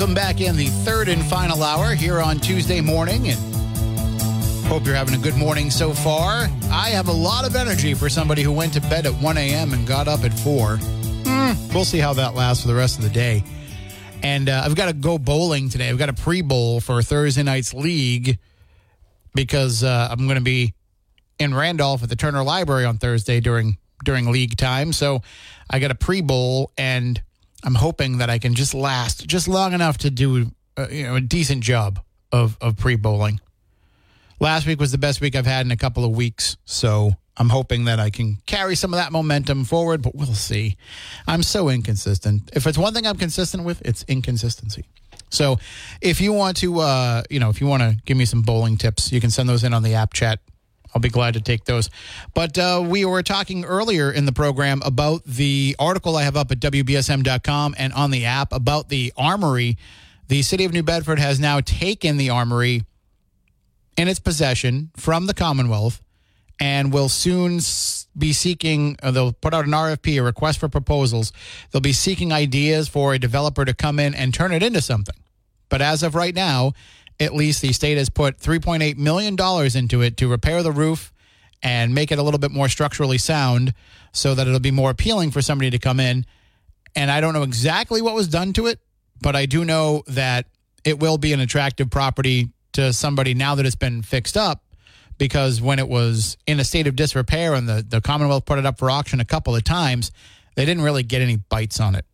Welcome back in the third and final hour here on Tuesday morning. And hope you're having a good morning so far. I have a lot of energy for somebody who went to bed at 1 a.m. and got up at 4. Hmm, we'll see how that lasts for the rest of the day. And uh, I've got to go bowling today. I've got a pre bowl for Thursday night's league because uh, I'm going to be in Randolph at the Turner Library on Thursday during during league time. So I got a pre bowl, and I'm hoping that I can just last just long enough to do uh, you know a decent job of of pre bowling. Last week was the best week I've had in a couple of weeks, so I'm hoping that I can carry some of that momentum forward. But we'll see. I'm so inconsistent. If it's one thing I'm consistent with, it's inconsistency. So if you want to, uh, you know, if you want to give me some bowling tips, you can send those in on the app chat. I'll be glad to take those. But uh, we were talking earlier in the program about the article I have up at WBSM.com and on the app about the armory. The city of New Bedford has now taken the armory in its possession from the Commonwealth and will soon be seeking, uh, they'll put out an RFP, a request for proposals. They'll be seeking ideas for a developer to come in and turn it into something. But as of right now, at least the state has put $3.8 million into it to repair the roof and make it a little bit more structurally sound so that it'll be more appealing for somebody to come in. And I don't know exactly what was done to it, but I do know that it will be an attractive property to somebody now that it's been fixed up because when it was in a state of disrepair and the, the Commonwealth put it up for auction a couple of times, they didn't really get any bites on it.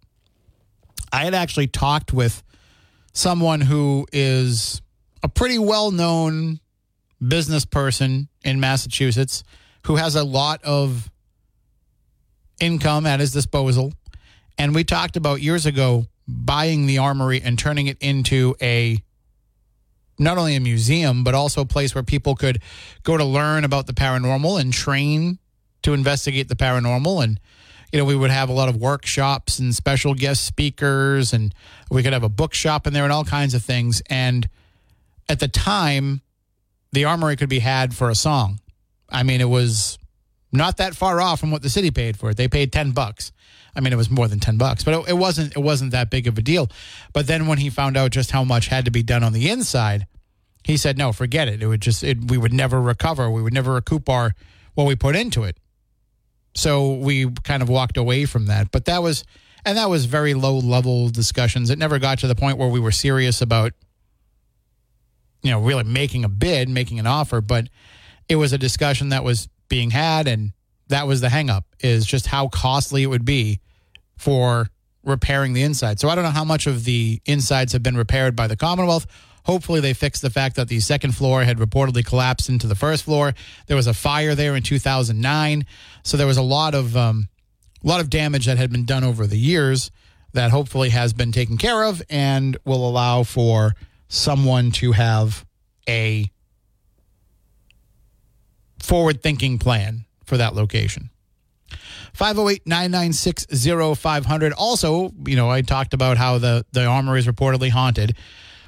I had actually talked with someone who is a pretty well known business person in Massachusetts who has a lot of income at his disposal. And we talked about years ago buying the armory and turning it into a not only a museum, but also a place where people could go to learn about the paranormal and train to investigate the paranormal. And, you know, we would have a lot of workshops and special guest speakers, and we could have a bookshop in there and all kinds of things. And at the time, the armory could be had for a song. I mean, it was not that far off from what the city paid for it. They paid 10 bucks. I mean, it was more than 10 bucks, but it, it wasn't it wasn't that big of a deal. But then when he found out just how much had to be done on the inside, he said, "No, forget it. It would just it, we would never recover. We would never recoup our what we put into it." So we kind of walked away from that. But that was and that was very low level discussions. It never got to the point where we were serious about you know, really making a bid, making an offer, but it was a discussion that was being had and that was the hangup is just how costly it would be for repairing the inside. So I don't know how much of the insides have been repaired by the Commonwealth. Hopefully they fixed the fact that the second floor had reportedly collapsed into the first floor. There was a fire there in 2009, so there was a lot of um, a lot of damage that had been done over the years that hopefully has been taken care of and will allow for someone to have a forward thinking plan for that location. 508 996 0500. Also, you know, I talked about how the, the armory is reportedly haunted.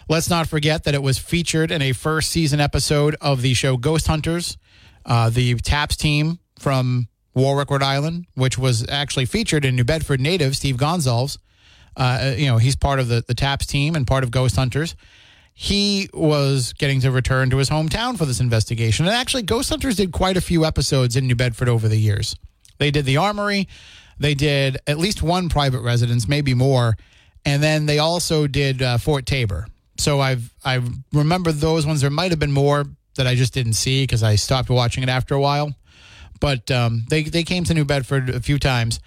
Let's not forget that it was featured in a first season episode of the show Ghost Hunters, uh, the TAPS team from Warwick, Rhode Island, which was actually featured in New Bedford native Steve Gonsalves. Uh, you know, he's part of the, the TAPS team and part of Ghost Hunters. He was getting to return to his hometown for this investigation. And actually, Ghost Hunters did quite a few episodes in New Bedford over the years. They did the Armory, they did at least one private residence, maybe more, and then they also did uh, Fort Taber. So I've I remember those ones. There might have been more that I just didn't see because I stopped watching it after a while. But um, they they came to New Bedford a few times.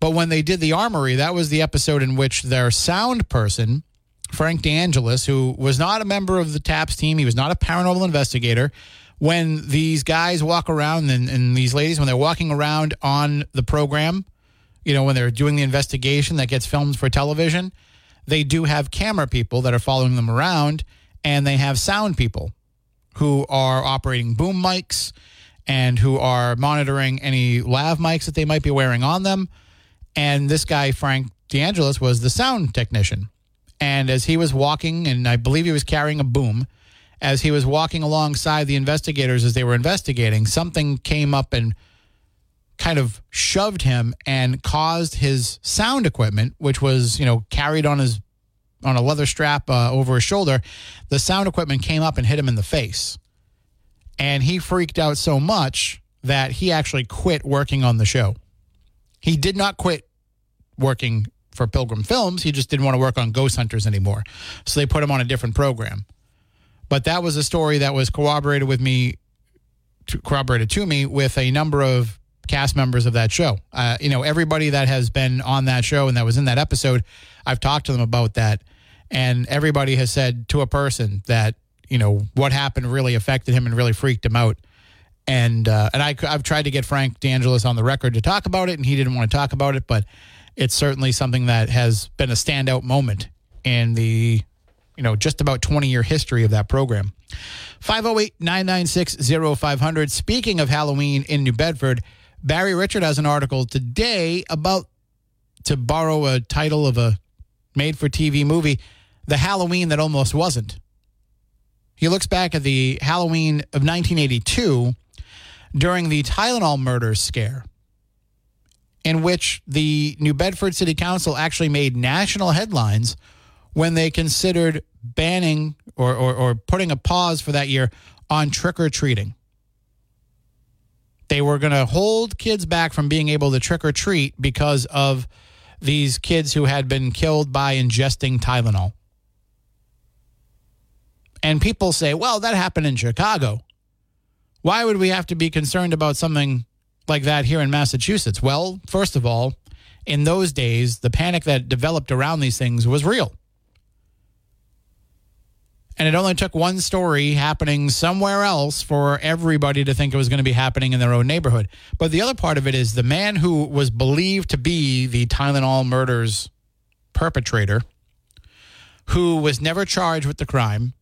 But when they did the Armory, that was the episode in which their sound person, Frank DeAngelis, who was not a member of the TAPS team, he was not a paranormal investigator. When these guys walk around and, and these ladies, when they're walking around on the program, you know, when they're doing the investigation that gets filmed for television, they do have camera people that are following them around and they have sound people who are operating boom mics and who are monitoring any lav mics that they might be wearing on them. And this guy, Frank DeAngelis, was the sound technician. And as he was walking, and I believe he was carrying a boom, as he was walking alongside the investigators as they were investigating, something came up and kind of shoved him and caused his sound equipment, which was, you know, carried on his on a leather strap uh, over his shoulder, the sound equipment came up and hit him in the face. And he freaked out so much that he actually quit working on the show. He did not quit working for Pilgrim Films. He just didn't want to work on Ghost Hunters anymore. So they put him on a different program. But that was a story that was corroborated with me, corroborated to me with a number of cast members of that show. Uh, you know, everybody that has been on that show and that was in that episode, I've talked to them about that. And everybody has said to a person that, you know, what happened really affected him and really freaked him out. And uh, and I, I've tried to get Frank DeAngelis on the record to talk about it, and he didn't want to talk about it. But it's certainly something that has been a standout moment in the, you know, just about 20 year history of that program. 508 996 0500. Speaking of Halloween in New Bedford, Barry Richard has an article today about, to borrow a title of a made for TV movie, The Halloween That Almost Wasn't. He looks back at the Halloween of 1982 during the Tylenol murders scare, in which the New Bedford City Council actually made national headlines when they considered banning or, or, or putting a pause for that year on trick or treating. They were going to hold kids back from being able to trick or treat because of these kids who had been killed by ingesting Tylenol. And people say, well, that happened in Chicago. Why would we have to be concerned about something like that here in Massachusetts? Well, first of all, in those days, the panic that developed around these things was real. And it only took one story happening somewhere else for everybody to think it was going to be happening in their own neighborhood. But the other part of it is the man who was believed to be the Tylenol murders perpetrator, who was never charged with the crime.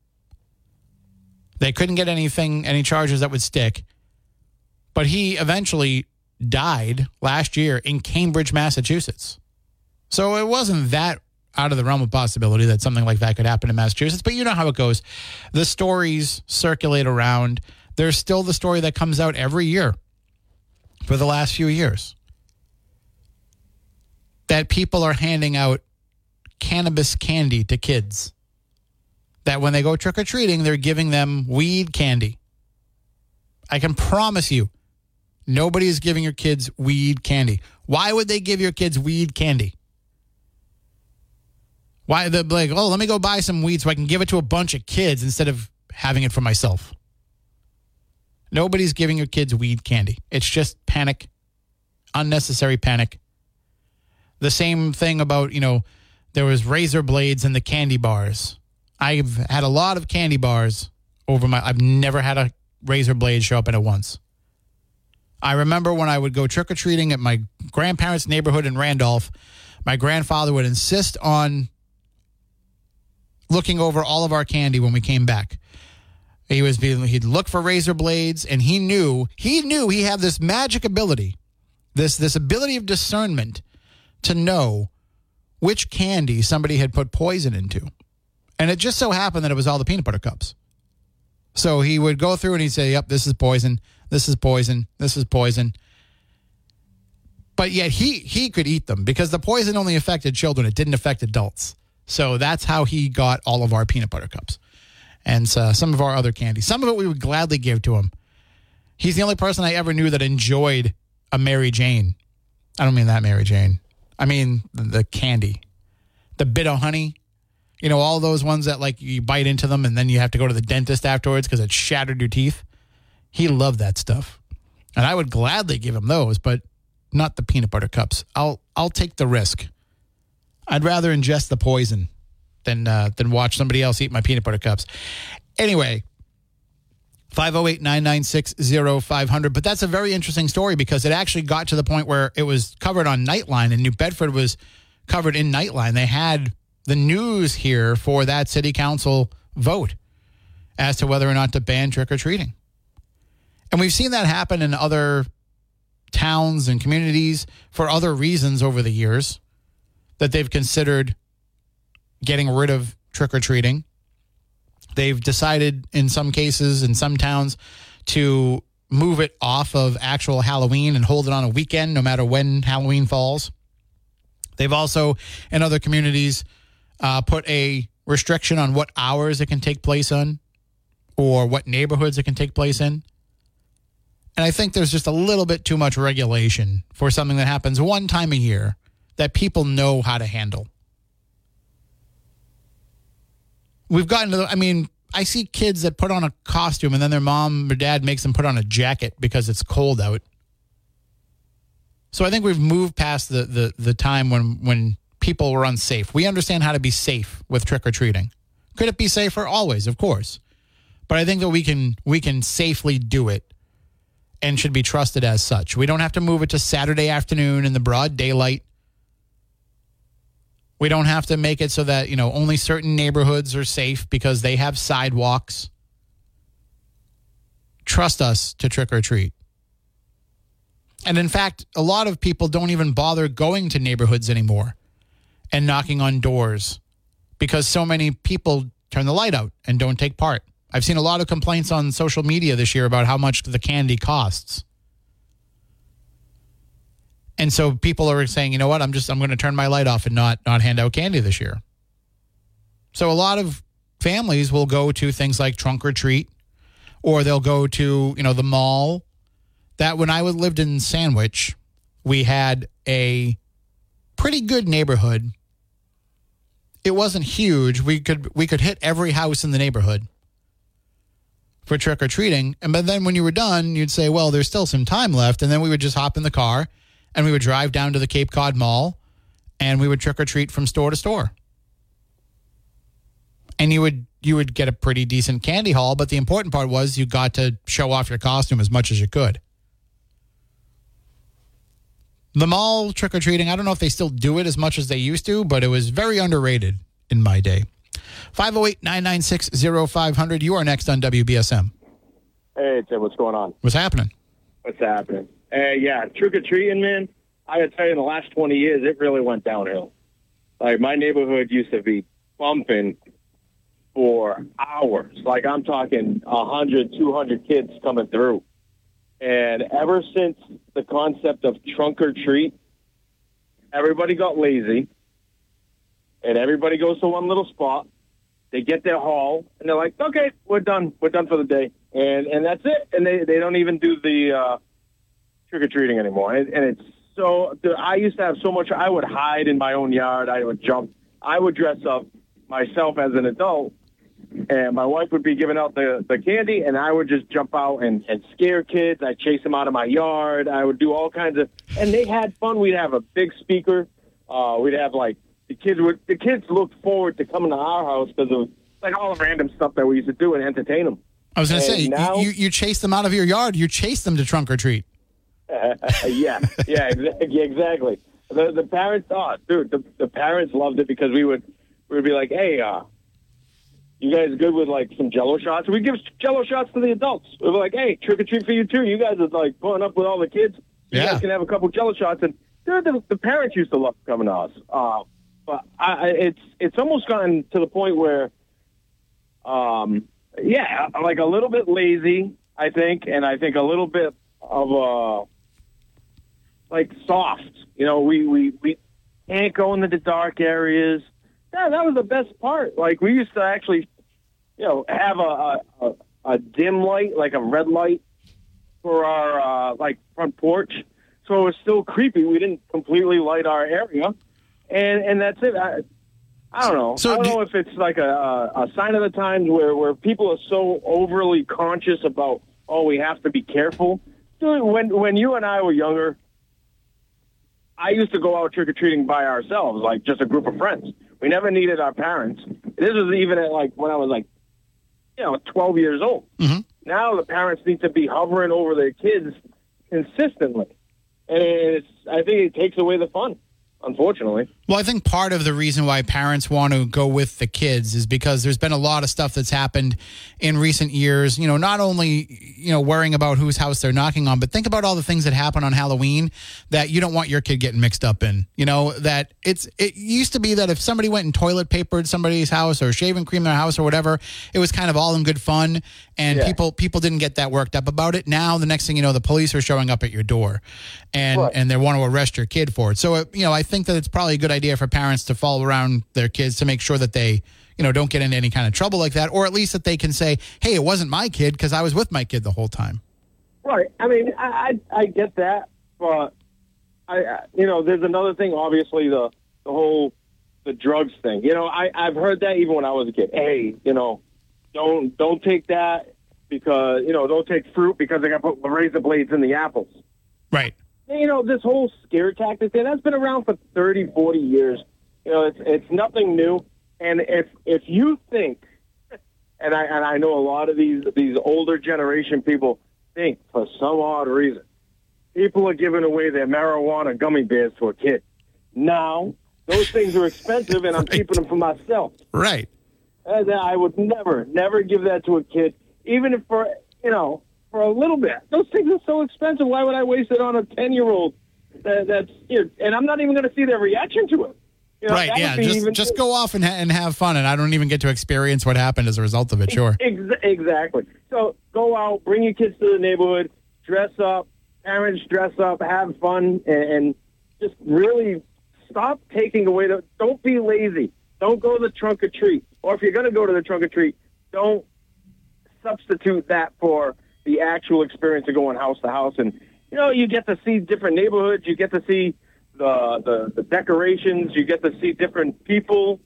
They couldn't get anything, any charges that would stick. But he eventually died last year in Cambridge, Massachusetts. So it wasn't that out of the realm of possibility that something like that could happen in Massachusetts. But you know how it goes. The stories circulate around. There's still the story that comes out every year for the last few years that people are handing out cannabis candy to kids. That when they go trick or treating, they're giving them weed candy. I can promise you, nobody is giving your kids weed candy. Why would they give your kids weed candy? Why the like, oh, let me go buy some weed so I can give it to a bunch of kids instead of having it for myself. Nobody's giving your kids weed candy. It's just panic, unnecessary panic. The same thing about, you know, there was razor blades in the candy bars. I've had a lot of candy bars over my I've never had a razor blade show up in it once. I remember when I would go trick or treating at my grandparents' neighborhood in Randolph, my grandfather would insist on looking over all of our candy when we came back. He was he'd look for razor blades, and he knew he knew he had this magic ability, this this ability of discernment to know which candy somebody had put poison into, and it just so happened that it was all the peanut butter cups. So he would go through and he'd say, "Yep, this is poison. This is poison. This is poison." But yet he he could eat them because the poison only affected children; it didn't affect adults. So that's how he got all of our peanut butter cups and uh, some of our other candy. Some of it we would gladly give to him. He's the only person I ever knew that enjoyed a Mary Jane. I don't mean that Mary Jane. I mean the, the candy, the bit of honey. You know, all those ones that like you bite into them and then you have to go to the dentist afterwards because it shattered your teeth. He loved that stuff. And I would gladly give him those, but not the peanut butter cups. I'll I'll take the risk. I'd rather ingest the poison than uh, than watch somebody else eat my peanut butter cups. Anyway, 508 996 0500. But that's a very interesting story because it actually got to the point where it was covered on Nightline and New Bedford was covered in Nightline. They had the news here for that city council vote as to whether or not to ban trick or treating. And we've seen that happen in other towns and communities for other reasons over the years that they've considered getting rid of trick or treating. They've decided in some cases, in some towns, to move it off of actual Halloween and hold it on a weekend, no matter when Halloween falls. They've also, in other communities, uh, put a restriction on what hours it can take place on or what neighborhoods it can take place in. And I think there's just a little bit too much regulation for something that happens one time a year that people know how to handle. We've gotten to the, I mean, I see kids that put on a costume and then their mom or dad makes them put on a jacket because it's cold out. So I think we've moved past the, the, the time when, when people were unsafe. We understand how to be safe with trick or treating. Could it be safer? Always, of course. But I think that we can we can safely do it and should be trusted as such. We don't have to move it to Saturday afternoon in the broad daylight. We don't have to make it so that, you know, only certain neighborhoods are safe because they have sidewalks. Trust us to trick or treat. And in fact, a lot of people don't even bother going to neighborhoods anymore and knocking on doors because so many people turn the light out and don't take part. I've seen a lot of complaints on social media this year about how much the candy costs. And so people are saying, you know what, I'm just I'm going to turn my light off and not not hand out candy this year. So a lot of families will go to things like trunk or treat or they'll go to, you know, the mall. That when I lived in Sandwich, we had a pretty good neighborhood. It wasn't huge. We could we could hit every house in the neighborhood for trick or treating. And but then when you were done, you'd say, "Well, there's still some time left," and then we would just hop in the car and we would drive down to the Cape Cod Mall and we would trick or treat from store to store. And you would you would get a pretty decent candy haul, but the important part was you got to show off your costume as much as you could. The mall trick or treating, I don't know if they still do it as much as they used to, but it was very underrated in my day. 508 996 0500. You are next on WBSM. Hey, Tim, what's going on? What's happening? What's happening? Uh, yeah, trick or treating, man. I gotta tell you, in the last 20 years, it really went downhill. Like, my neighborhood used to be bumping for hours. Like, I'm talking 100, 200 kids coming through. And ever since the concept of trunk or treat, everybody got lazy and everybody goes to one little spot. They get their haul and they're like, okay, we're done. We're done for the day. And, and that's it. And they, they don't even do the, uh, trick or treating anymore. And, and it's so, I used to have so much, I would hide in my own yard. I would jump. I would dress up myself as an adult and my wife would be giving out the, the candy, and I would just jump out and, and scare kids. I'd chase them out of my yard. I would do all kinds of, and they had fun. We'd have a big speaker. Uh, we'd have like the kids would the kids looked forward to coming to our house because of like all the random stuff that we used to do and entertain them. I was going to say, now- you, you chase them out of your yard. You chase them to trunk or treat. yeah, yeah, exactly. Exactly. The the parents, oh, dude, the the parents loved it because we would we would be like, hey, uh, you guys good with like some Jello shots? We give Jello shots to the adults. We were like, hey, trick or treat for you too. You guys are like pulling up with all the kids. You Yeah. guys can have a couple Jello shots, and dude, the, the parents used to love coming to us. Uh, but I, it's it's almost gotten to the point where, um, yeah, like a little bit lazy, I think, and I think a little bit of a like soft. You know, we we we can't go into the dark areas. Yeah, that was the best part. Like we used to actually, you know, have a a, a, a dim light, like a red light, for our uh, like front porch. So it was still creepy. We didn't completely light our area, and and that's it. I, I don't know. So I don't do- know if it's like a, a, a sign of the times where, where people are so overly conscious about, oh, we have to be careful. Dude, when when you and I were younger, I used to go out trick or treating by ourselves, like just a group of friends. We never needed our parents. This was even at like when I was like, you know, 12 years old. Mhm. Now the parents need to be hovering over their kids consistently, and it's. I think it takes away the fun unfortunately. Well, I think part of the reason why parents want to go with the kids is because there's been a lot of stuff that's happened in recent years. You know, not only, you know, worrying about whose house they're knocking on, but think about all the things that happen on Halloween that you don't want your kid getting mixed up in. You know, that it's, it used to be that if somebody went and toilet papered somebody's house or shaving cream their house or whatever, it was kind of all in good fun. And yeah. people, people didn't get that worked up about it. Now, the next thing you know, the police are showing up at your door and, right. and they want to arrest your kid for it. So, uh, you know, I think that it's probably a good idea for parents to follow around their kids to make sure that they, you know, don't get into any kind of trouble like that, or at least that they can say, "Hey, it wasn't my kid because I was with my kid the whole time." Right. I mean, I I, I get that, but I, you know, there's another thing. Obviously, the the whole the drugs thing. You know, I I've heard that even when I was a kid. Hey, you know, don't don't take that because you know don't take fruit because they got put razor blades in the apples. Right you know, this whole scare tactic thing, that's been around for 30, 40 years. You know, it's, it's nothing new. And if, if you think, and I, and I know a lot of these, these older generation people think for some odd reason, people are giving away their marijuana gummy bears to a kid. Now, those things are expensive and I'm right. keeping them for myself. Right. And I would never, never give that to a kid, even if for, you know, for a little bit. Those things are so expensive. Why would I waste it on a ten year old? That, that's you know, and I'm not even going to see their reaction to it. You know, right? Yeah. Just even, just go off and ha- and have fun, and I don't even get to experience what happened as a result of it. Sure. Ex- exactly. So go out, bring your kids to the neighborhood, dress up, parents dress up, have fun, and, and just really stop taking away the. Don't be lazy. Don't go to the trunk or treat. Or if you're going to go to the trunk or treat, don't substitute that for the actual experience of going house to house. And, you know, you get to see different neighborhoods. You get to see the, the, the decorations. You get to see different people.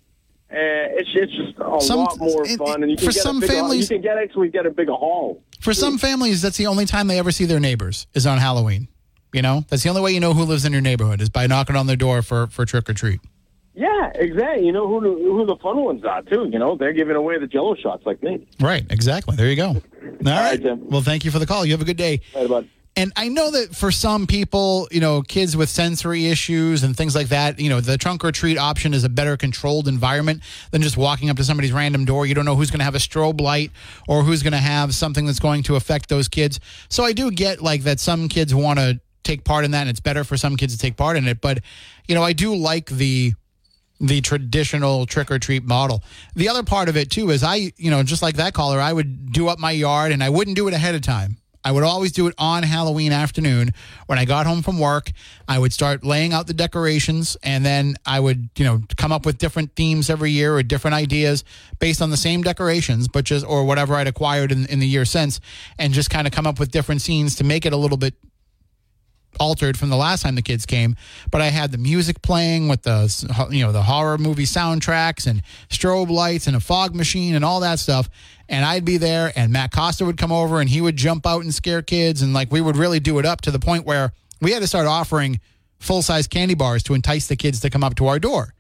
And it's, it's just a some, lot more fun. And you can, for get some bigger, families, you can get actually get a bigger haul. For too. some families, that's the only time they ever see their neighbors is on Halloween. You know, that's the only way you know who lives in your neighborhood is by knocking on their door for, for trick or treat. Yeah, exactly. You know who the, who the fun ones are too. You know they're giving away the Jello shots like me. Right. Exactly. There you go. All, All right. right well, thank you for the call. You have a good day. Right, bud. And I know that for some people, you know, kids with sensory issues and things like that, you know, the trunk or treat option is a better controlled environment than just walking up to somebody's random door. You don't know who's going to have a strobe light or who's going to have something that's going to affect those kids. So I do get like that some kids want to take part in that and it's better for some kids to take part in it. But, you know, I do like the the traditional trick or treat model. The other part of it too is I, you know, just like that caller, I would do up my yard and I wouldn't do it ahead of time. I would always do it on Halloween afternoon when I got home from work. I would start laying out the decorations and then I would, you know, come up with different themes every year or different ideas based on the same decorations, but just, or whatever I'd acquired in, in the year since, and just kind of come up with different scenes to make it a little bit altered from the last time the kids came, but I had the music playing with the you know the horror movie soundtracks and strobe lights and a fog machine and all that stuff. And I'd be there, and Matt Costa would come over and he would jump out and scare kids, and like we would really do it up to the point where we had to start offering full size candy bars to entice the kids to come up to our door.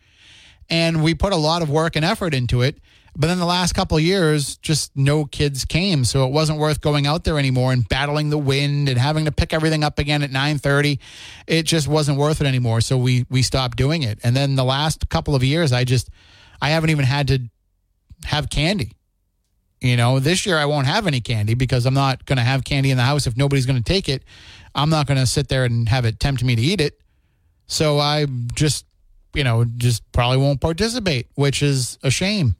And we put a lot of work and effort into it. But then the last couple years, just no kids came, so it wasn't worth going out there anymore and battling the wind and having to pick everything up again at nine thirty. It just wasn't worth it anymore, so we we stopped doing it. And then the last couple of years, I just I haven't even had to have candy. You know, this year I won't have any candy because I'm not going to have candy in the house if nobody's going to take it. I'm not going to sit there and have it tempt me to eat it. So I just, you know, just probably won't participate, which is a shame.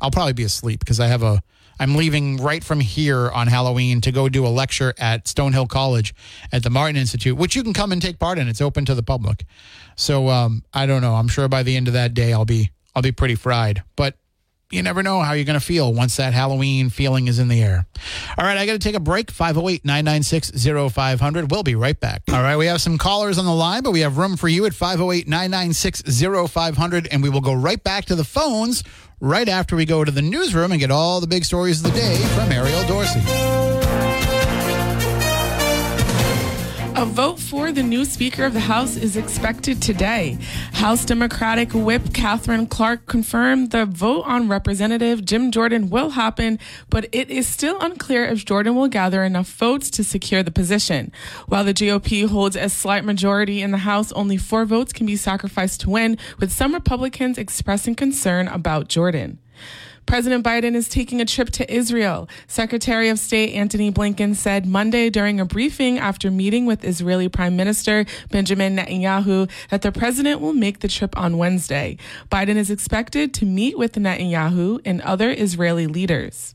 I'll probably be asleep because I have a I'm leaving right from here on Halloween to go do a lecture at Stonehill College at the Martin Institute, which you can come and take part in. It's open to the public. So um, I don't know. I'm sure by the end of that day I'll be I'll be pretty fried. But you never know how you're going to feel once that Halloween feeling is in the air. All right, I got to take a break. 508 996 0500. We'll be right back. All right, we have some callers on the line, but we have room for you at 508 996 0500, and we will go right back to the phones right after we go to the newsroom and get all the big stories of the day from Ariel Dorsey. A vote for the new Speaker of the House is expected today. House Democratic Whip Katherine Clark confirmed the vote on Representative Jim Jordan will happen, but it is still unclear if Jordan will gather enough votes to secure the position. While the GOP holds a slight majority in the House, only four votes can be sacrificed to win, with some Republicans expressing concern about Jordan. President Biden is taking a trip to Israel. Secretary of State Antony Blinken said Monday during a briefing after meeting with Israeli Prime Minister Benjamin Netanyahu that the president will make the trip on Wednesday. Biden is expected to meet with Netanyahu and other Israeli leaders.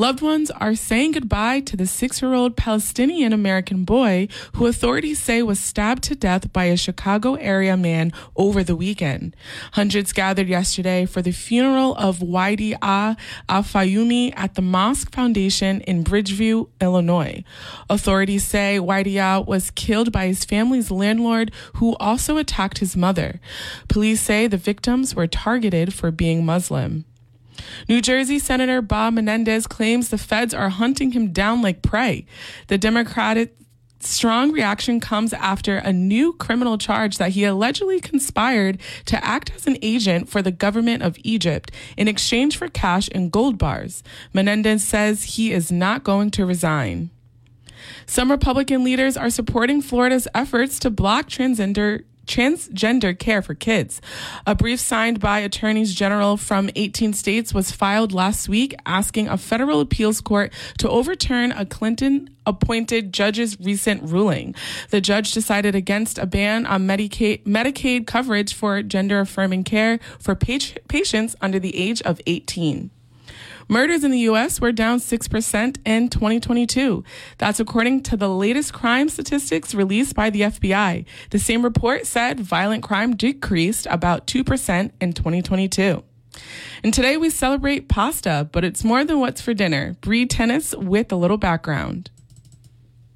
Loved ones are saying goodbye to the six year old Palestinian American boy who authorities say was stabbed to death by a Chicago area man over the weekend. Hundreds gathered yesterday for the funeral of Waidi A. Afayumi at the Mosque Foundation in Bridgeview, Illinois. Authorities say Wadea was killed by his family's landlord who also attacked his mother. Police say the victims were targeted for being Muslim. New Jersey Senator Bob Menendez claims the feds are hunting him down like prey. The Democratic strong reaction comes after a new criminal charge that he allegedly conspired to act as an agent for the government of Egypt in exchange for cash and gold bars. Menendez says he is not going to resign. Some Republican leaders are supporting Florida's efforts to block transgender transgender care for kids. A brief signed by attorneys general from 18 states was filed last week asking a federal appeals court to overturn a Clinton appointed judge's recent ruling. The judge decided against a ban on Medicaid, Medicaid coverage for gender affirming care for patients under the age of 18. Murders in the U.S. were down 6% in 2022. That's according to the latest crime statistics released by the FBI. The same report said violent crime decreased about 2% in 2022. And today we celebrate pasta, but it's more than what's for dinner. Bree Tennis with a little background.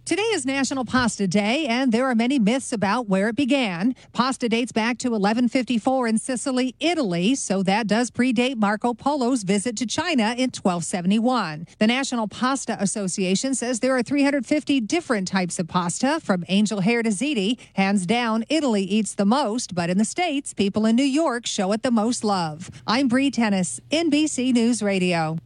Today is National Pasta Day, and there are many myths about where it began. Pasta dates back to 1154 in Sicily, Italy, so that does predate Marco Polo's visit to China in 1271. The National Pasta Association says there are 350 different types of pasta, from angel hair to ziti. Hands down, Italy eats the most, but in the States, people in New York show it the most love. I'm Bree Tennis, NBC News Radio.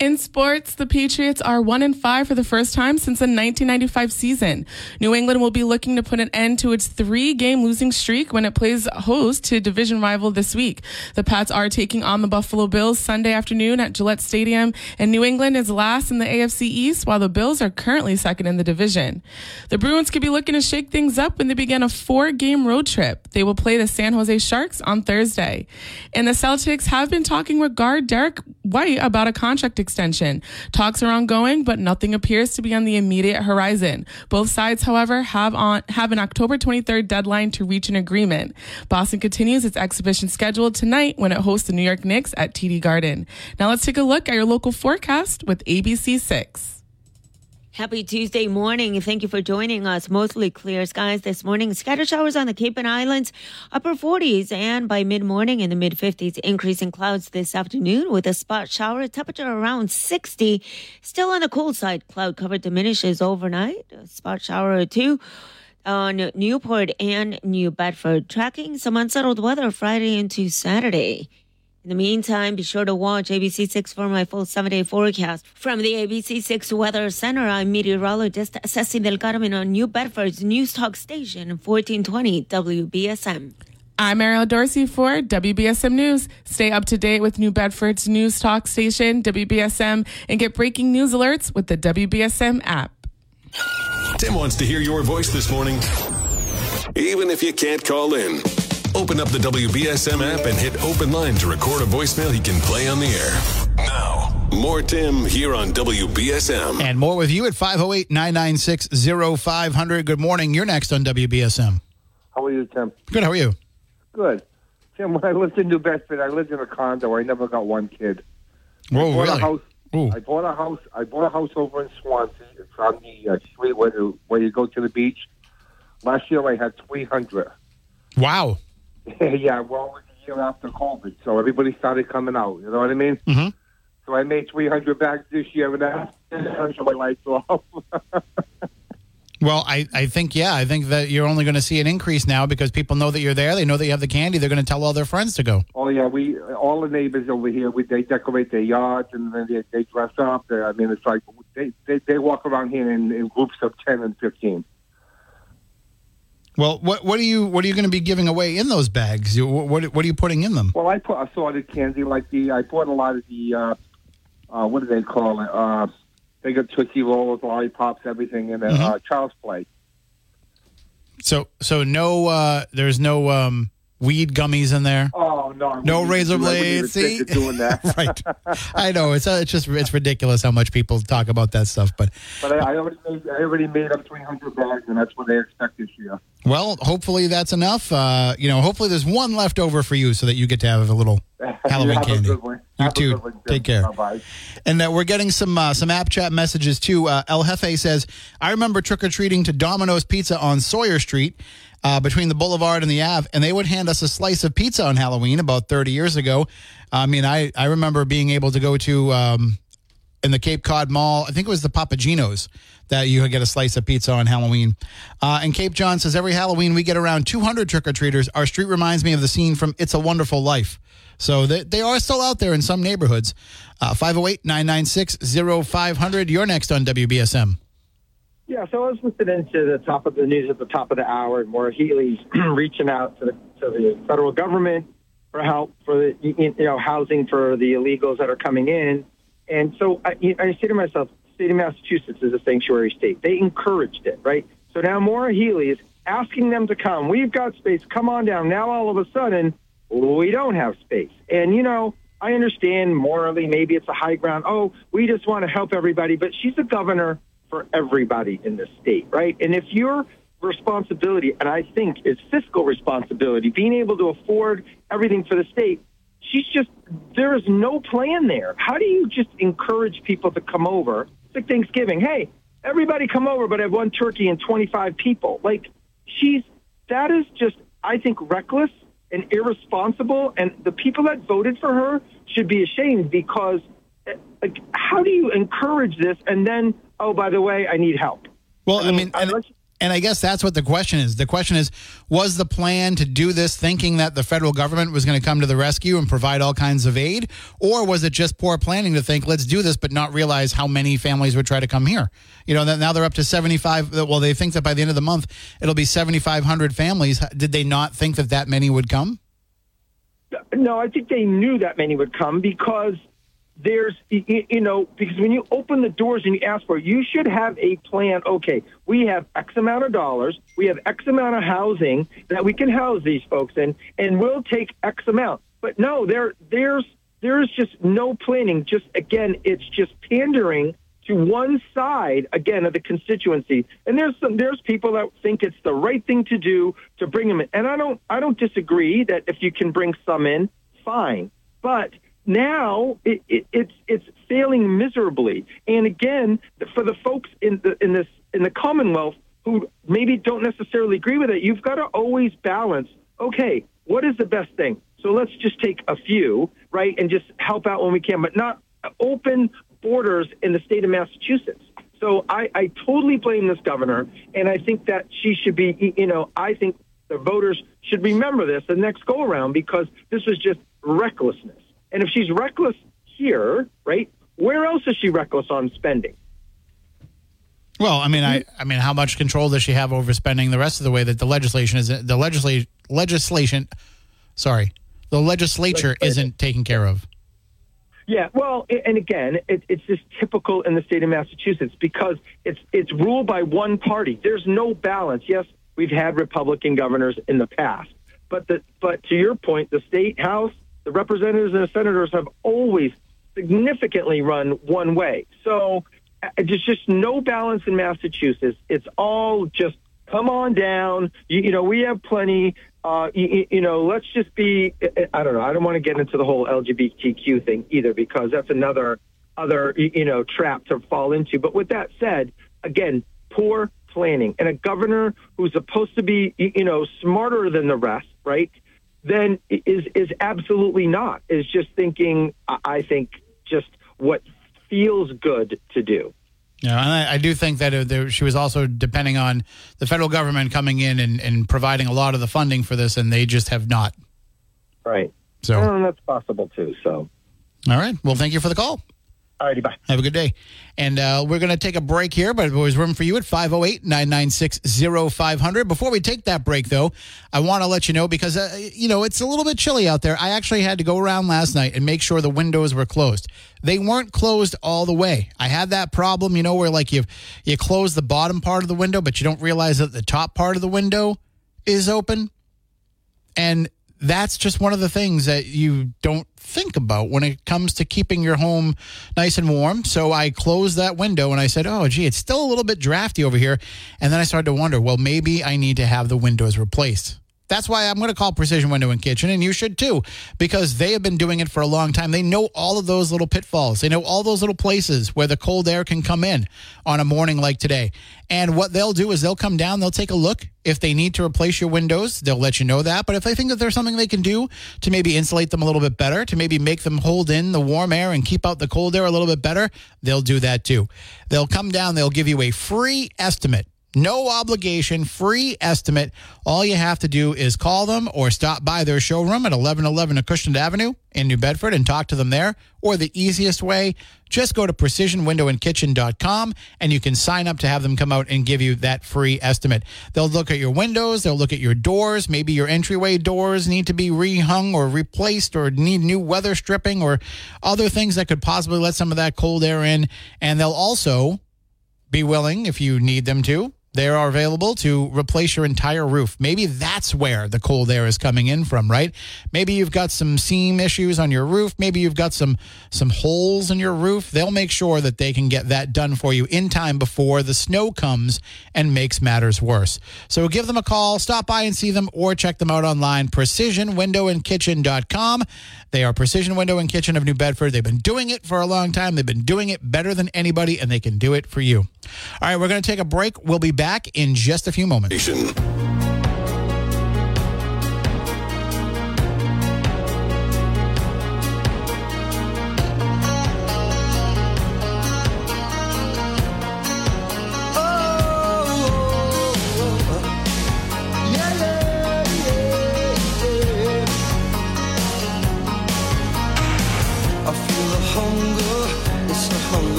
In sports, the Patriots are 1 in 5 for the first time since the 1995 season. New England will be looking to put an end to its three game losing streak when it plays host to division rival this week. The Pats are taking on the Buffalo Bills Sunday afternoon at Gillette Stadium, and New England is last in the AFC East while the Bills are currently second in the division. The Bruins could be looking to shake things up when they begin a four game road trip. They will play the San Jose Sharks on Thursday. And the Celtics have been talking with guard Derrick White about a contract extension. Talks are ongoing, but nothing appears to be on the immediate horizon. Both sides, however, have on have an October 23rd deadline to reach an agreement. Boston continues its exhibition schedule tonight when it hosts the New York Knicks at TD Garden. Now let's take a look at your local forecast with ABC 6. Happy Tuesday morning. Thank you for joining us. Mostly clear skies this morning. Scattered showers on the Cape and Islands, upper 40s, and by mid morning in the mid 50s. Increasing clouds this afternoon with a spot shower. Temperature around 60. Still on the cold side. Cloud cover diminishes overnight. A spot shower or two on Newport and New Bedford. Tracking some unsettled weather Friday into Saturday. In the meantime, be sure to watch ABC6 for my full seven day forecast. From the ABC6 Weather Center, I'm meteorologist Ceci Del Carmen on New Bedford's News Talk Station, 1420 WBSM. I'm Ariel Dorsey for WBSM News. Stay up to date with New Bedford's News Talk Station, WBSM, and get breaking news alerts with the WBSM app. Tim wants to hear your voice this morning, even if you can't call in. Open up the WBSM app and hit open line to record a voicemail he can play on the air. Now, more Tim here on WBSM. And more with you at 508 996 0500. Good morning. You're next on WBSM. How are you, Tim? Good. How are you? Good. Tim, when I lived in New Bedford, I lived in a condo. I never got one kid. Whoa, I bought really? a house. Ooh. I bought a house. I bought a house over in Swansea. It's on the uh, street where, the, where you go to the beach. Last year, I had 300. Wow. yeah, well, it was a year after COVID, so everybody started coming out. You know what I mean? Mhm. So I made 300 bags this year, and that's my lights off. Well, I, I think, yeah, I think that you're only going to see an increase now because people know that you're there. They know that you have the candy. They're going to tell all their friends to go. Oh yeah, we all the neighbors over here. We they decorate their yards and then they, they dress up. I mean, it's like they they, they walk around here in, in groups of ten and fifteen. Well, what what are you what are you going to be giving away in those bags? You, what what are you putting in them? Well, I put assorted candy like the I bought a lot of the uh, uh, what do they call it? Uh, they got tootsie rolls, lollipops, everything in a Mm-hmm. uh, child's play. So so no, uh, there's no um, weed gummies in there. Oh no! No razor even do- I wouldn't even blades. See, doing that. right? I know it's uh, it's just it's ridiculous how much people talk about that stuff. But But I, I already made I already made up three hundred bags, and that's what they expect this year. well, hopefully that's enough. Uh, you know, hopefully there's one left over for you so that you get to have a little Halloween You have a candy. You Have too. one, Take care. Bye-bye. And uh, we're getting some uh, some app chat messages too. Uh, El Jefe says, "I remember trick or treating to Domino's Pizza on Sawyer Street." Uh, between the Boulevard and the Ave, and they would hand us a slice of pizza on Halloween about 30 years ago. I mean, I, I remember being able to go to um, in the Cape Cod Mall. I think it was the Papa Gino's that you could get a slice of pizza on Halloween. Uh, and Cape John says every Halloween we get around 200 trick or treaters. Our street reminds me of the scene from It's a Wonderful Life. So they, they are still out there in some neighborhoods. Uh, 508 996 0500. You're next on WBSM. Yeah, so I was listening to the top of the news at the top of the hour, and Maura Healey's reaching out to the, to the federal government for help for the you know housing for the illegals that are coming in. And so I, I say to myself, state of Massachusetts is a sanctuary state. They encouraged it, right? So now Maura Healey is asking them to come. We've got space. Come on down. Now all of a sudden we don't have space. And you know, I understand morally maybe it's a high ground. Oh, we just want to help everybody, but she's the governor for everybody in the state, right? And if your responsibility, and I think is fiscal responsibility, being able to afford everything for the state, she's just there is no plan there. How do you just encourage people to come over? It's like Thanksgiving. Hey, everybody come over, but I have one turkey and 25 people. Like she's that is just I think reckless and irresponsible and the people that voted for her should be ashamed because eh, like how do you encourage this and then oh by the way I need help. Well, I I mean, mean, and, unless- and I guess that's what the question is. The question is was the plan to do this thinking that the federal government was going to come to the rescue and provide all kinds of aid? Or was it just poor planning to think, let's do this, but not realize how many families would try to come here? You know, that now they're up to 75. Well, they think that by the end of the month, it'll be 7,500 families. Did they not think that that many would come? No, I think they knew that many would come because there's, you, know, because when you open the doors and you ask for it, you should have a plan. Okay, we have X amount of dollars, we have X amount of housing that we can house these folks in, and we'll take X amount. But no, there, there's, there's just no planning. Just again, it's just pandering to one side again of the constituency. And there's some there's people that think it's the right thing to do to bring them in. And I don't I don't disagree that if you can bring some in, fine. But now it, it, it's it's failing miserably. And again, for the folks in the in this in the Commonwealth who maybe don't necessarily agree with it, you've got to always balance. Okay, what is the best thing? So let's just take a few, right, and just help out when we can, but not open borders in the state of Massachusetts. So I, I totally blame this governor, and I think that she should be, you know, I think the voters should remember this the next go around because this was just recklessness. And if she's reckless here, right, where else is she reckless on spending? Well, I mean, I, I mean, how much control does she have over spending the rest of the way that the legislation is the legislation legislation, sorry, the legislature isn't taken care of. Yeah, well, and again, it, it's just typical in the state of Massachusetts because it's it's ruled by one party. There's no balance. Yes, we've had Republican governors in the past, but the but to your point, the state house, the representatives and the senators have always significantly run one way. So uh, there's just no balance in Massachusetts. It's all just come on down. You, you know, we have plenty. Uh, you, you know, let's just be. I don't know. I don't want to get into the whole LGBTQ thing either because that's another other you know trap to fall into. But with that said, again, poor planning and a governor who's supposed to be you know smarter than the rest, right? Then is is absolutely not. Is just thinking. I think just what feels good to do. Yeah, and I, I do think that uh, there, she was also depending on the federal government coming in and, and providing a lot of the funding for this, and they just have not. Right. So, Well, that's possible too. So, all right. Well, thank you for the call. Bye. Have a good day. And uh, we're going to take a break here, but there's room for you at 508 996 0500. Before we take that break, though, I want to let you know because, uh, you know, it's a little bit chilly out there. I actually had to go around last night and make sure the windows were closed. They weren't closed all the way. I had that problem, you know, where like you you close the bottom part of the window, but you don't realize that the top part of the window is open. And that's just one of the things that you don't think about when it comes to keeping your home nice and warm. So I closed that window and I said, oh, gee, it's still a little bit drafty over here. And then I started to wonder, well, maybe I need to have the windows replaced. That's why I'm going to call Precision Window and Kitchen, and you should too, because they have been doing it for a long time. They know all of those little pitfalls. They know all those little places where the cold air can come in on a morning like today. And what they'll do is they'll come down, they'll take a look. If they need to replace your windows, they'll let you know that. But if they think that there's something they can do to maybe insulate them a little bit better, to maybe make them hold in the warm air and keep out the cold air a little bit better, they'll do that too. They'll come down, they'll give you a free estimate no obligation, free estimate. All you have to do is call them or stop by their showroom at 1111 Acushnet Avenue in New Bedford and talk to them there. Or the easiest way, just go to precisionwindowandkitchen.com and you can sign up to have them come out and give you that free estimate. They'll look at your windows, they'll look at your doors. Maybe your entryway doors need to be rehung or replaced or need new weather stripping or other things that could possibly let some of that cold air in. And they'll also be willing, if you need them to, they are available to replace your entire roof. Maybe that's where the cold air is coming in from, right? Maybe you've got some seam issues on your roof. Maybe you've got some some holes in your roof. They'll make sure that they can get that done for you in time before the snow comes and makes matters worse. So give them a call, stop by and see them, or check them out online. PrecisionWindowAndKitchen.com. They are Precision Window and Kitchen of New Bedford. They've been doing it for a long time. They've been doing it better than anybody, and they can do it for you. All right, we're going to take a break. We'll be back in just a few moments.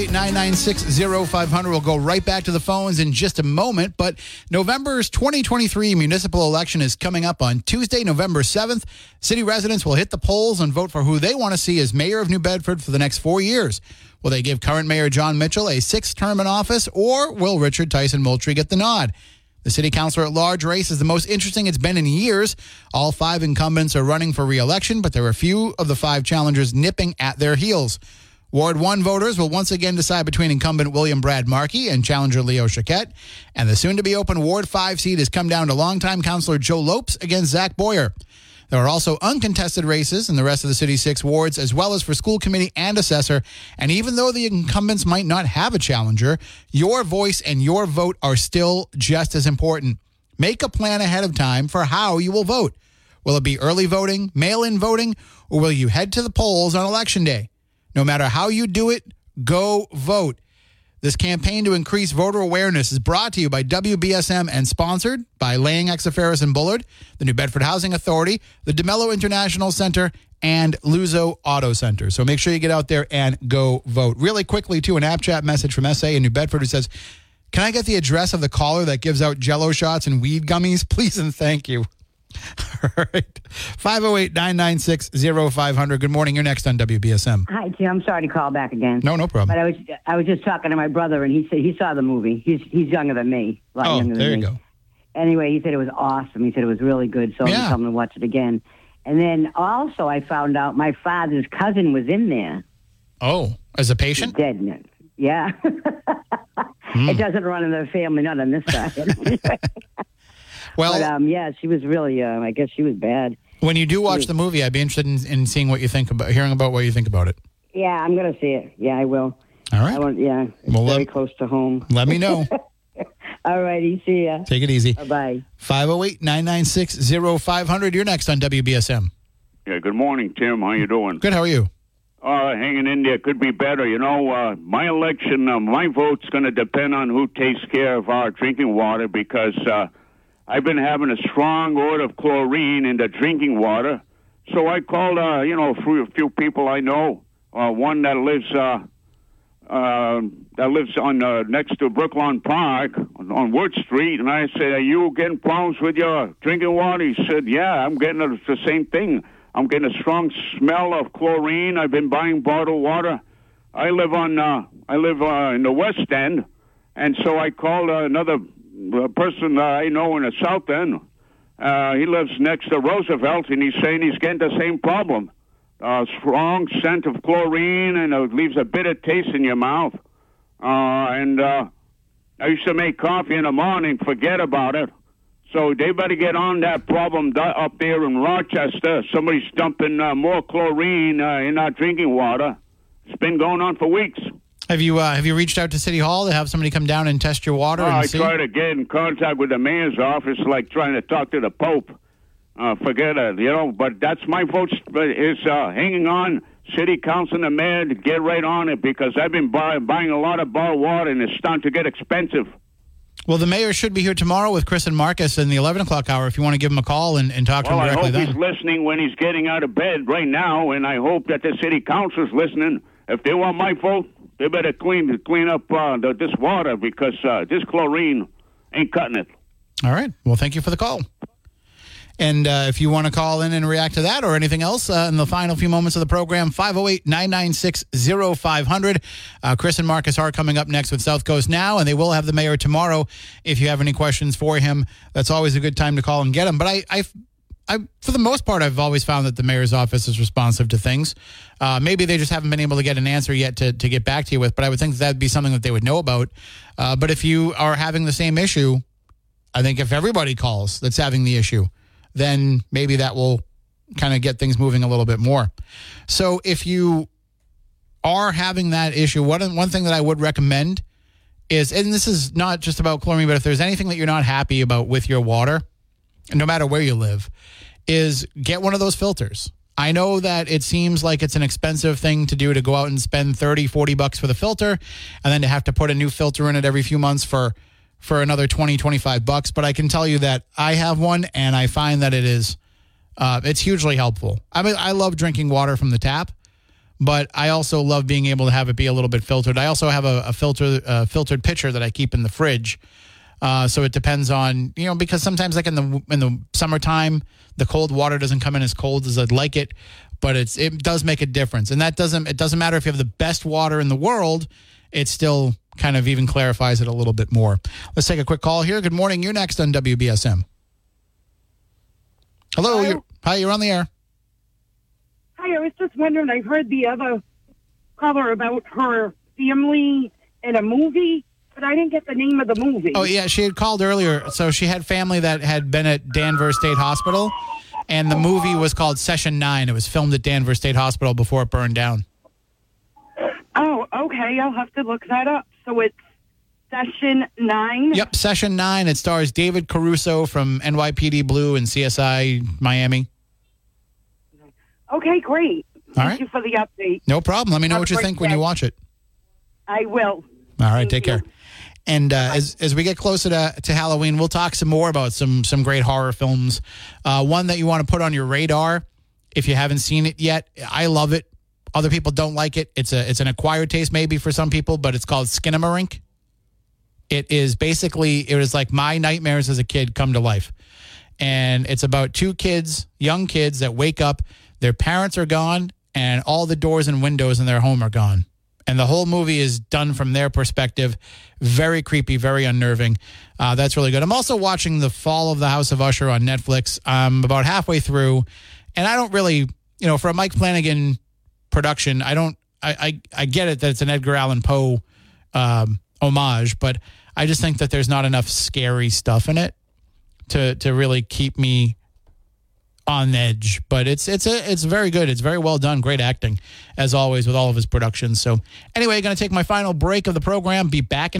208 996 0500. We'll go right back to the phones in just a moment. But November's 2023 municipal election is coming up on Tuesday, November 7th. City residents will hit the polls and vote for who they want to see as mayor of New Bedford for the next four years. Will they give current Mayor Jon Mitchell a sixth term in office, or will Richard Tyson Moultrie get the nod? The city councilor at large race is the most interesting it's been in years. All five incumbents are running for reelection, but there are a few of the five challengers nipping at their heels. Ward 1 voters will once again decide between incumbent William Brad Markey and challenger Leo Chiquette. And the soon to be open Ward 5 seat has come down to longtime councilor Joe Lopes against Zach Boyer. There are also uncontested races in the rest of the city's six wards, as well as for school committee and assessor. And even though the incumbents might not have a challenger, your voice and your vote are still just as important. Make a plan ahead of time for how you will vote. Will it be early voting, mail in voting, or will you head to the polls on election day? No matter how you do it, go vote. This campaign to increase voter awareness is brought to you by WBSM and sponsored by Lang Xifaras and Bullard, the New Bedford Housing Authority, the DeMello International Center, and Luzo Auto Center. So make sure you get out there and go vote. Really quickly, too, an app chat message from SA in New Bedford who says, Can I get the address of the caller that gives out jello shots and weed gummies? Please and thank you. All right. 508 996 0500. Good morning. You're next on WBSM. Hi, Jim. I'm sorry to call back again. No, no problem. But I was I was just talking to my brother, and he said he saw the movie. He's he's younger than me. A lot Oh, younger than there you me. go. Anyway, he said it was awesome. He said it was really good, so Yeah. I'm him to watch it again. And then also, I found out my father's cousin was in there. Oh, as a patient? Dead. n- Yeah. Hmm. It doesn't run in the family, not on this side. Well, but um, yeah, she was really. Uh, I guess she was bad. when you do watch the movie, I'd be interested in, in seeing what you think about, hearing about what you think about it. Yeah, I'm gonna see it. Yeah, I will. All right. I want. Yeah, it's Well, very let- close to home. Let me know. All righty. See ya. Take it easy. Bye bye. 508 996 0500. You're next on WBSM. Yeah, good morning, Tim. How you doing? Good. How are you? Uh, hanging in there could be better. You know, uh, my election, uh, my vote's going to depend on who takes care of our drinking water because uh, I've been having a strong odor of chlorine in the drinking water. So I called, uh, you know, a few, a few people I know. Uh, one that lives uh, uh, that lives on uh, next to Brooklawn Park on, on Wood Street, and I said, "Are you getting problems with your drinking water?" He said, "Yeah, I'm getting the the same thing. I'm getting a strong smell of chlorine. I've been buying bottled water. I live on uh, I live uh, in the West End, and so I called uh, another uh, person I know in the South End. Uh, he lives next to Roosevelt, and he's saying he's getting the same problem. Uh, strong scent of chlorine, and it leaves a bitter taste in your mouth. Uh, and uh, I used to make coffee in the morning, forget about it. So they better get on that problem up there in Rochester. Somebody's dumping uh, more chlorine uh, in our drinking water. It's been going on for weeks. Have you uh, have you reached out to City Hall to have somebody come down and test your water? Oh, and I see? try to get in contact with the mayor's office, like trying to talk to the Pope. Uh, forget it, you know. But that's my vote is uh, hanging on. City council and the mayor to get right on it because I've been buy- buying a lot of bottled water and it's starting to get expensive. Well, the mayor should be here tomorrow with Chris and Marcus in the 11 o'clock hour if you want to give him a call and, and talk to Well, him I directly hope then. he's listening when he's getting out of bed right now, and I hope that the city council's listening. If they want my vote, they better clean clean up uh, the, this water because uh, this chlorine ain't cutting it. All right. Well, thank you for the call. And uh, if you want to call in and react to that or anything else uh, in the final few moments of the program, 508 996 0500. Uh, Chris and Marcus are coming up next with South Coast Now, and they will have the mayor tomorrow. If you have any questions for him, that's always a good time to call and get him. But I, I, I for the most part, I've always found that the mayor's office is responsive to things. Uh, maybe they just haven't been able to get an answer yet to, to get back to you with, but I would think that'd be something that they would know about. Uh, but if you are having the same issue, I think if everybody calls that's having the issue, then maybe that will kind of get things moving a little bit more. So if you are having that issue, one one thing that I would recommend is, and this is not just about chlorine, but if there's anything that you're not happy about with your water, no matter where you live, is get one of those filters. I know that it seems like it's an expensive thing to do to go out and spend 30, 40 bucks for the filter and then to have to put a new filter in it every few months for for another 20, 25 bucks. But I can tell you that I have one and I find that it is uh, it's hugely helpful. I mean, I love drinking water from the tap, but I also love being able to have it be a little bit filtered. I also have a, a filter filtered pitcher that I keep in the fridge. Uh, so it depends on you know because sometimes like in the in the summertime the cold water doesn't come in as cold as I'd like it, but it's it does make a difference, and that doesn't it doesn't matter if you have the best water in the world, it still kind of even clarifies it a little bit more. Let's take a quick call here. Good morning, you're next on WBSM. Hello, You're, hi, you're on the air. Hi, I was just wondering. I heard the other caller about her family in a movie, but I didn't get the name of the movie. Oh yeah, she had called earlier. So she had family that had been at Danvers State Hospital, and the movie was called Session Nine. It was filmed at Danvers State Hospital before it burned down. Oh, okay. I'll have to look that up. So it's session nine. Yep, Session Nine. It stars David Caruso from NYPD Blue and CSI Miami. Okay, great. All Thank right. you for the update. No problem. Let me know Have what you think when you watch it. I will. All right, take care. And uh, as as we get closer to, to Halloween, we'll talk some more about some some great horror films. Uh, one that you want to put on your radar if you haven't seen it yet. I love it. Other people don't like it. It's a it's an acquired taste maybe for some people, but it's called Skinamarink. It is basically it was like my nightmares as a kid come to life. And it's about two kids, young kids that wake up, their parents are gone, and all the doors and windows in their home are gone. And the whole movie is done from their perspective. Very creepy, very unnerving. Uh, that's really good. I'm also watching The Fall of the House of Usher on Netflix. I'm about halfway through, and I don't really, you know, for a Mike Flanagan production, I don't, I, I, I get it that it's an Edgar Allan Poe um, homage, but I just think that there's not enough scary stuff in it to to really keep me on edge. But it's it's a it's very good. It's very well done. Great acting as always with all of his productions. So anyway, going to take my final break of the program. Be back in